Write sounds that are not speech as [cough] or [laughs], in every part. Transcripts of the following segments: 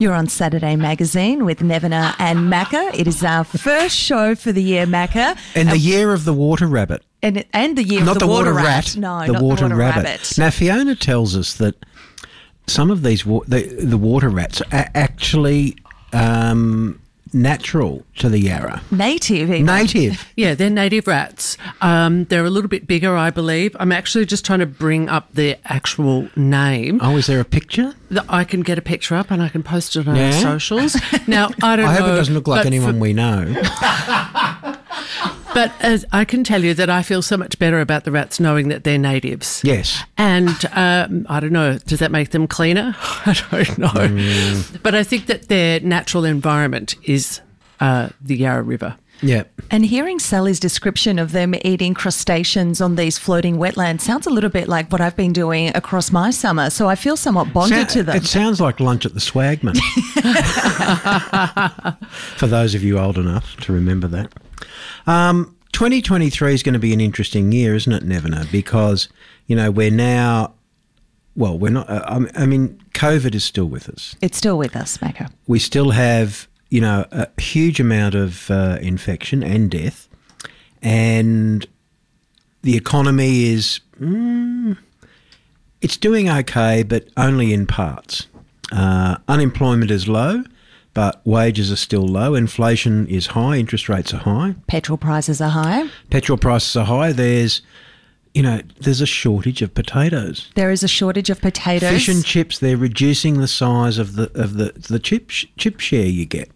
You're on Saturday Magazine with Nevena and Macca. It is our first show for the year, Macca. And the year of the water rabbit. And, and the year not of the, the water, rat. rat. No, the not water, the water rabbit. rabbit. Now Fiona tells us that some of these wa- the, the water rats are actually um, natural to the Yarra. Native. even. Native. [laughs] Yeah, they're native rats. Um, they're a little bit bigger, I believe. I'm actually just trying to bring up their actual name. Oh, is there a picture? that I can get a picture up and I can post it on Yeah? our socials. [laughs] Now, I don't I know. hope it doesn't look like anyone for- we know. [laughs] but as I can tell you that I feel so much better about the rats knowing that they're natives. yes. And um, I don't know, does that make them cleaner? [laughs] I don't know. Mm. But I think that their natural environment is uh, the Yarra River. Yeah. And hearing Sally's description of them eating crustaceans on these floating wetlands sounds a little bit like what I've been doing across my summer. So I feel somewhat bonded Sou- to them. It sounds like lunch at the Swagman. [laughs] For those of you old enough to remember that. Um, 2023 is going to be an interesting year, isn't it, Nevena? Because, you know, we're now, well, we're not, uh, I'm- mean, COVID is still with us. It's still with us, Macca. We still have, you know, a huge amount of uh, infection and death. And the economy is, mm, it's doing okay, but only in parts. Uh, unemployment is low, but wages are still low. Inflation is high, interest rates are high, Petrol prices are high. petrol prices are high. There's, you know, there's a shortage of potatoes. There is a shortage of potatoes. Fish and chips, they're reducing the size of the of the the chip sh- chip share you get.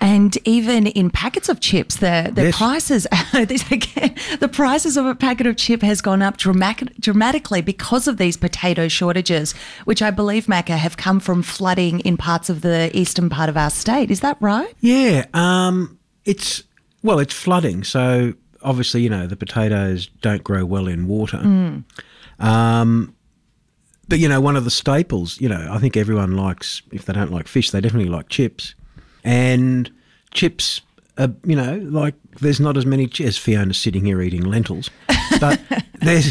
And even in packets of chips, the, the Yes. prices [laughs] the prices of a packet of chip has gone up dramatic, dramatically because of these potato shortages, which I believe Macca have come from flooding in parts of the eastern part of our state. Is that right? Yeah, um, it's well, it's flooding, so obviously you know the potatoes don't grow well in water. Um, but you know, one of the staples, you know, I think everyone likes. If they don't like fish, they definitely like chips, and chips. Are, you know, like there's not as many as Fiona's sitting here eating lentils, but [laughs] there's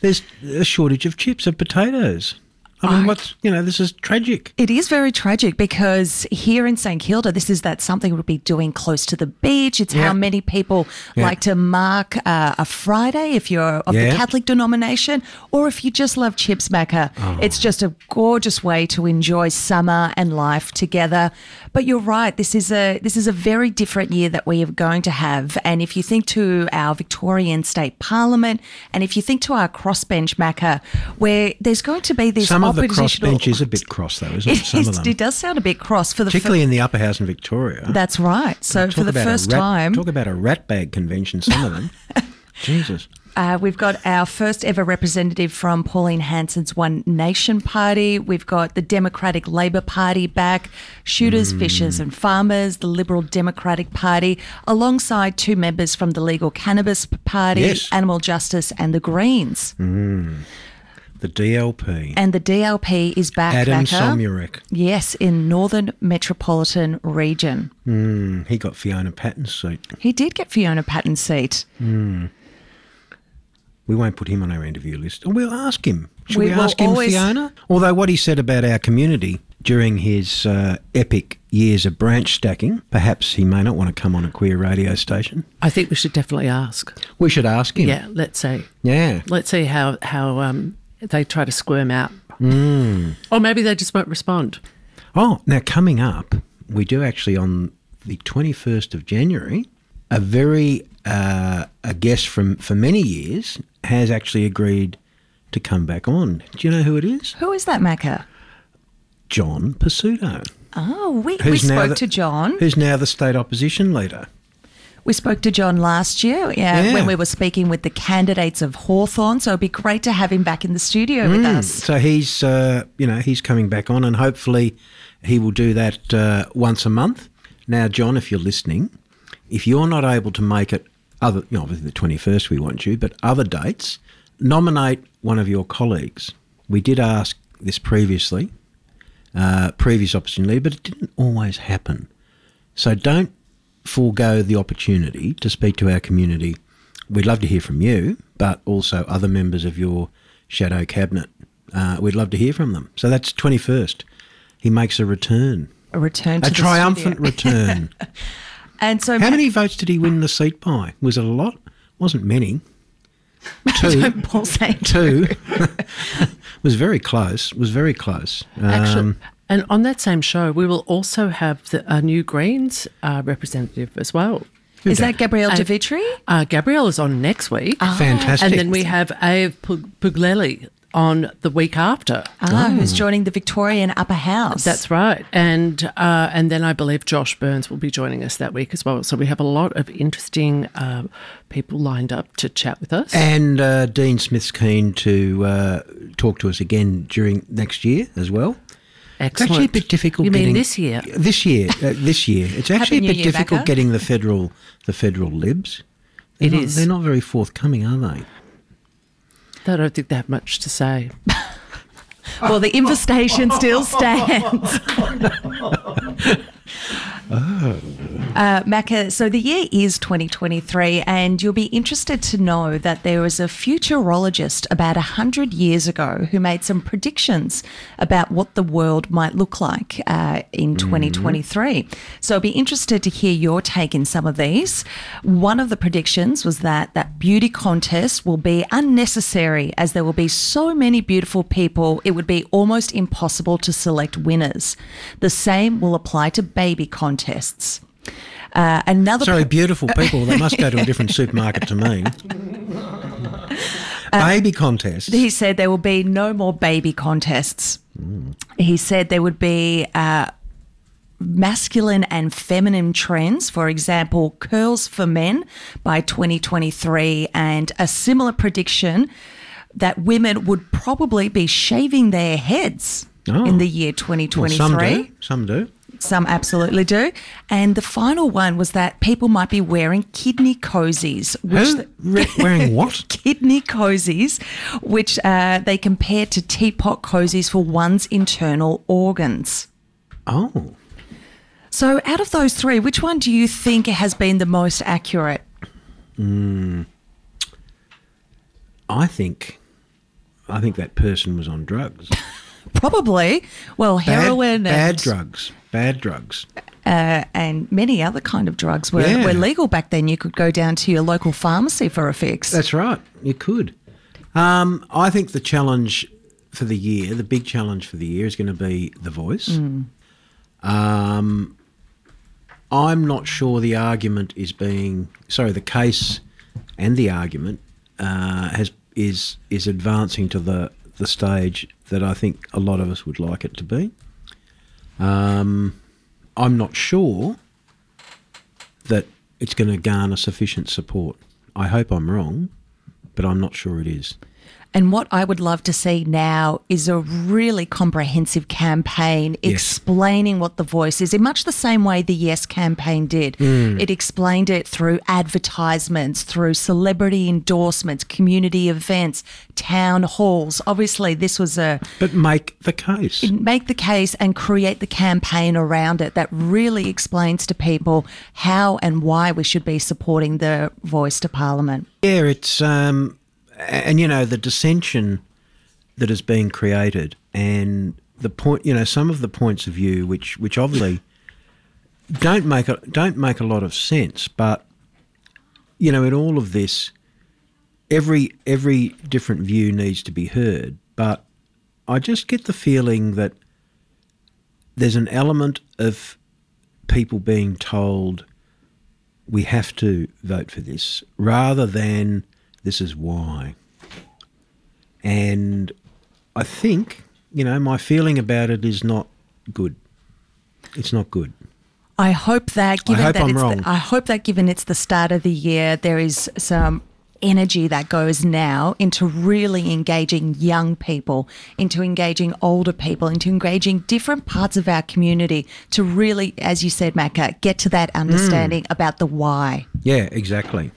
there's a shortage of chips of potatoes. I mean, what's you know, this is tragic. It is very tragic because here in St Kilda, this is that something we'll be doing close to the beach. It's Yeah. how many people Yeah. like to mark uh, a Friday if you're of the Catholic denomination or if you just love chips, Macca. Oh. It's just a gorgeous way to enjoy summer and life together. But you're right, this is a this is a very different year that we are going to have. And if you think to our Victorian State Parliament and if you think to our crossbench, Macca, where there's going to be this Some of the crossbench is a bit cross, though, isn't it? it, Some of them. it does sound a bit cross for the particularly in the upper house in Victoria. that's right. So Talk for the first rat- time, talk about a rat bag convention. Some of them, Jesus. uh, we've got our first ever representative from Pauline Hanson's One Nation Party. We've got the Democratic Labor Party back, shooters, Hmm. fishers, and farmers. The Liberal Democratic Party, alongside two members from the Legal Cannabis Party, Yes. Animal Justice, and the Greens. The DLP. And the DLP is back. Adam Macca. Somyurek. Yes, in Northern Metropolitan Region. Mm, he got Fiona Patten's seat. He did get Fiona Patten's seat. We won't put him on our interview list. We'll ask him. Should we, We will ask him, always- Fiona? Although what he said about our community during his uh, epic years of branch stacking, perhaps he may not want to come on a queer radio station. I think we should definitely ask. We should ask him. Yeah, let's see. Yeah. Let's see how how um, they try to squirm out. Hmm. Or maybe they just won't respond. Oh, now coming up, we do actually on the 21st of January, a very, uh, a guest from for many years has actually agreed to come back on. Do you know who it is? Who is that, Macca? John Pesutto. Oh, we, we Who's now spoke the- to John. Who's now the state opposition leader. We spoke to John last year yeah, Yeah. when we were speaking with the candidates of Hawthorn. So it'd be great to have him back in the studio with Mm, us. So he's, uh, you know, he's coming back on, and hopefully, he will do that uh, once a month. Now, John, if you're listening, if you're not able to make it, other, you know, obviously the 21st we want you, but other dates, nominate one of your colleagues. We did ask this previously, uh, previous opportunity, but it didn't always happen. So don't forego the opportunity to speak to our community. We'd love to hear from you, but also other members of your shadow cabinet. Uh, we'd love to hear from them. So that's 21st. He makes a return, A return to a triumphant return. [laughs] And so, How Ma- many votes did he win the seat by? Was it a lot? Wasn't many. [laughs] Two. Paul Two. [laughs] was very close. Was very close. Actually, Um, and on that same show, we will also have the, a new Greens uh, representative as well. Is that Gabrielle De Vietri? Uh, Gabrielle is on next week. fantastic. And then we have Aiv Pug- Puglielli on the week after. Ah, Oh. who's joining the Victorian Upper House? That's right. And uh, and then I believe Josh Burns will be joining us that week as well. So we have a lot of interesting uh, people lined up to chat with us. and uh, Dean Smith's keen to uh, talk to us again during next year as well. It's actually a bit difficult. You mean getting, this year? [laughs] This year, uh, this year. [laughs] It's actually a bit Year, difficult Becca. getting the federal the federal libs. They're It not, is. They're not very forthcoming, are they? I don't think they have much to say. [laughs] well, the invitation still stands. Uh, Macca, so the year is 2023, and you'll be interested to know that there was a futurologist about 100 years ago who made some predictions about what the world might look like uh, in 2023. So I'll be interested to hear your take in some of these. One of the predictions was that that beauty contest will be unnecessary as there will be so many beautiful people, it would be almost impossible to select winners. The same will apply to baby contests. Uh, another Sorry, beautiful [laughs] people. They must go to a different supermarket to me. Baby contest. He said there will be no more baby contests. He said there would be uh, masculine and feminine trends, for example, curls for men by 2023, and a similar prediction that women would probably be shaving their heads Oh. in the year Well, 2023. some do. Some do. Some absolutely do. And the final one was that people might be wearing kidney cozies, which? Re- wearing [laughs] what? kidney cozies, which uh, they compare to teapot cozies for one's internal organs. Oh. So, out of those three, which one do you think has been the most accurate? I think. I think that person was on drugs. [laughs] Probably, well, heroin bad and, drugs. Bad drugs. uh, and many other kind of drugs were, Yeah. were legal back then. You could go down to your local pharmacy for a fix. That's right. You could. Um, I think the challenge for the year, the big challenge for the year, is going to be the voice. Um, I'm not sure the argument is being sorry, the case and the argument uh, has is is advancing to the the stage that I think a lot of us would like it to be. Um, I'm not sure that it's going to garner sufficient support. I hope I'm wrong, but I'm not sure it is. And what I would love to see now is a really comprehensive campaign Yes. explaining what the voice is in much the same way the Yes campaign did. Mm. It explained it through advertisements, through celebrity endorsements, community events, town halls. Obviously, this was a But make the case. make the case and create the campaign around it that really explains to people how and why we should be supporting the voice to parliament. Yeah, it's um, and you know the dissension that is being created, and the point, you know, some of the points of view which which obviously don't make a, don't make a lot of sense, but you know, in all of this, every every different view needs to be heard. But I just get the feeling that there's an element of people being told we have to vote for this rather than this is why. And I think, you know, my feeling about it is not good. It's not good. I hope that given hope that I'm it's wrong. The, I hope that given it's the start of the year, there is some energy that goes now into really engaging young people, into engaging older people, into engaging different parts of our community to really, as you said, Macca, get to that mm. understanding about the why. Yeah, exactly.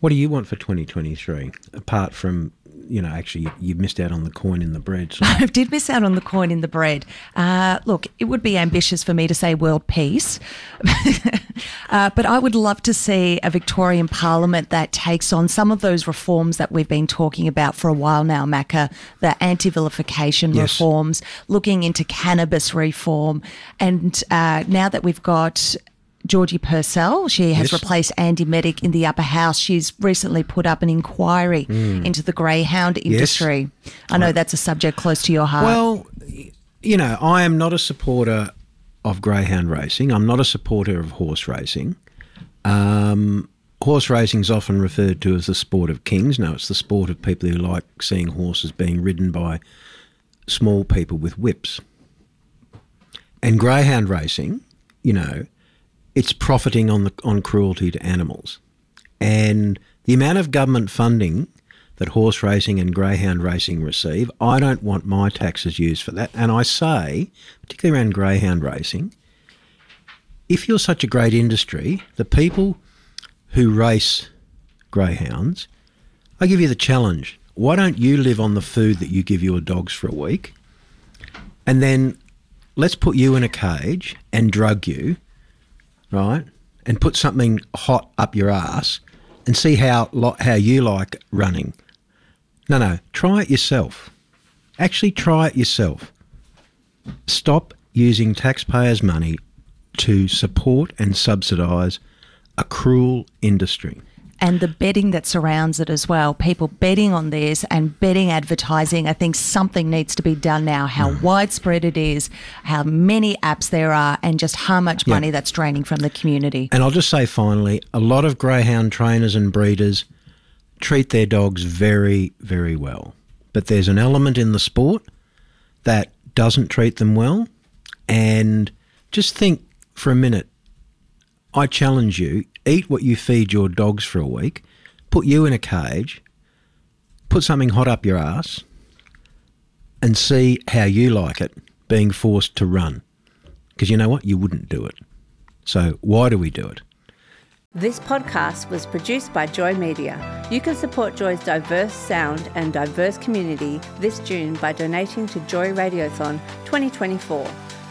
What do you want for 2023 apart from you know, actually, you missed out on the coin in the bread. So. [laughs] I did miss out on the coin in the bread. Uh, look, it would be ambitious for me to say world peace, [laughs] uh, but I would love to see a Victorian Parliament that takes on some of those reforms that we've been talking about for a while now, Macca, the anti vilification yes. reforms, looking into cannabis reform. And uh, now that we've got Georgie Purcell. She has yes. replaced Andy Meddick in the upper house. She's recently put up an inquiry mm. into the greyhound industry. Yes. I know that's a subject close to your heart. Well, you know, I am not a supporter of greyhound racing. I'm not a supporter of horse racing. Um, horse racing is often referred to as the sport of kings. No, it's the sport of people who like seeing horses being ridden by small people with whips. And greyhound racing, you know, it's profiting on the on cruelty to animals, and the amount of government funding that horse racing and greyhound racing receive, I don't want my taxes used for that. And I say, particularly around greyhound racing, if you're such a great industry, the people who race greyhounds, I give you the challenge. Why don't you live on the food that you give your dogs for a week? And then let's put you in a cage and drug you right, and put something hot up your ass and see how how you like running. No, no, try it yourself. Actually, try it yourself. Stop using taxpayers' money to support and subsidise a cruel industry and the betting that surrounds it as well. People betting on this and betting advertising. I think something needs to be done now. How mm. widespread it is, how many apps there are, and just how much money that's draining from the community. And I'll just say finally, a lot of greyhound trainers and breeders treat their dogs very, very well. But there's an element in the sport that doesn't treat them well. And just think for a minute I challenge you eat what you feed your dogs for a week, put you in a cage, put something hot up your ass, and see how you like it being forced to run. Because you know what? You wouldn't do it. So why do we do it? This podcast was produced by Joy Media. You can support Joy's diverse sound and diverse community this June by donating to Joy Radiothon 2024